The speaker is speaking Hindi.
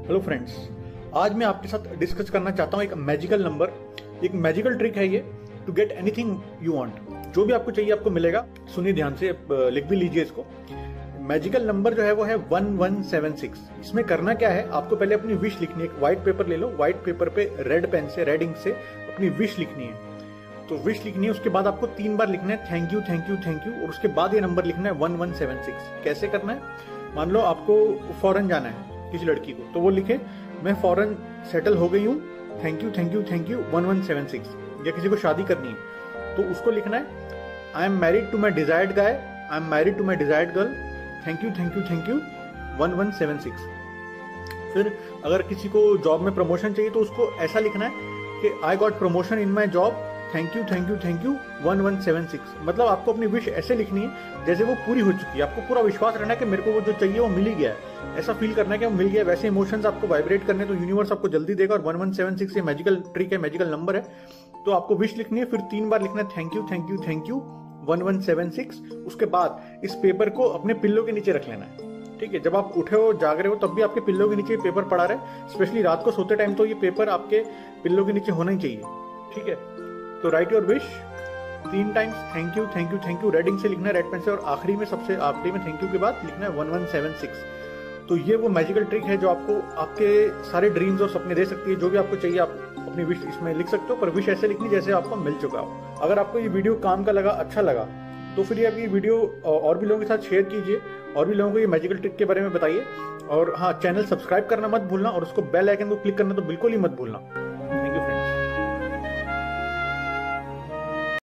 हेलो फ्रेंड्स आज मैं आपके साथ डिस्कस करना चाहता हूँ एक मैजिकल नंबर एक मैजिकल ट्रिक है ये to get anything you want जो भी आपको चाहिए आपको मिलेगा, सुनिए ध्यान से लिख भी लीजिए इसको। मैजिकल नंबर जो है वो है वन वन सेवन सिक्स इसमें करना क्या है, आपको पहले अपनी विश लिखनी है। एक व्हाइट पेपर ले लो व्हाइट पेपर पे रेड पेन से रेड इंक से अपनी विश लिखनी है। तो विश लिखनी है, उसके बाद आपको तीन बार लिखना है thank you thank you thank you और उसके बाद ये नंबर लिखना है वन वन सेवन सिक्स कैसे करना है? मान लो आपको फॉरन जाना है। किसी लड़की को। तो वो लिखे, मैं फॉरन सेटल हो गई हूँ। Thank you thank you thank you one one seven six या किसी को शादी करनी है। तो उसको लिखना है I am married to my desired guy I am married to my desired girl thank you thank you thank you one one seven six फिर अगर किसी को जॉब में प्रमोशन चाहिए तो उसको ऐसा लिखना है कि I got promotion in my job thank you thank you thank you one one seven six मतलब आपको अपनी विश ऐसे लिखनी है, जैसे वो पूरी हो चुकी है। आपको पूरा विश्वास रहना है कि मेरे को वो जो चाहिए वो मिल ही गया है। ऐसा फील करना है कि वो मिल गया वैसे इमोशंस आपको वाइब्रेट करने तो यूनिवर्स आपको जल्दी देगा और वन वन सेवन सिक्स ये मैजिकल ट्रिक है मैजिकल नंबर है। तो आपको विश लिखनी है, फिर तीन बार लिखना है thank you thank you thank you one one seven six उसके बाद इस पेपर को अपने पिल्लों के नीचे रख लेना है। ठीक है, जब आप उठे हो, जाग रहे हो, तब भी आपके पिल्लों के नीचे पेपर पड़ा रहे। स्पेशली रात को सोते टाइम तो ये पेपर आपके पिल्लो के नीचे होना ही चाहिए। ठीक है तो राइट योर विश तीन times thank you thank you thank you red ink से लिखना है रेड पेन से और आखिरी में सबसे आखिरी में थैंक यू के बाद लिखना है वन वन सेवन सिक्स तो ये वो मैजिकल ट्रिक है जो आपको आपके सारे ड्रीम्स और सपने दे सकती है, जो भी आपको चाहिए, आप अपनी विश इसमें लिख सकते हो, पर विश ऐसे लिखनी जैसे आपको मिल चुका हो। अगर आपको ये वीडियो काम का लगा अच्छा लगा तो फिर ये आप ये वीडियो और भी लोगों के साथ शेयर कीजिए, और भी लोगों को ये मैजिकल ट्रिक के बारे में बताइए। और हाँ चैनल सब्सक्राइब करना मत भूलना, और उसको बेल आइकन को क्लिक करना तो बिल्कुल ही मत भूलना।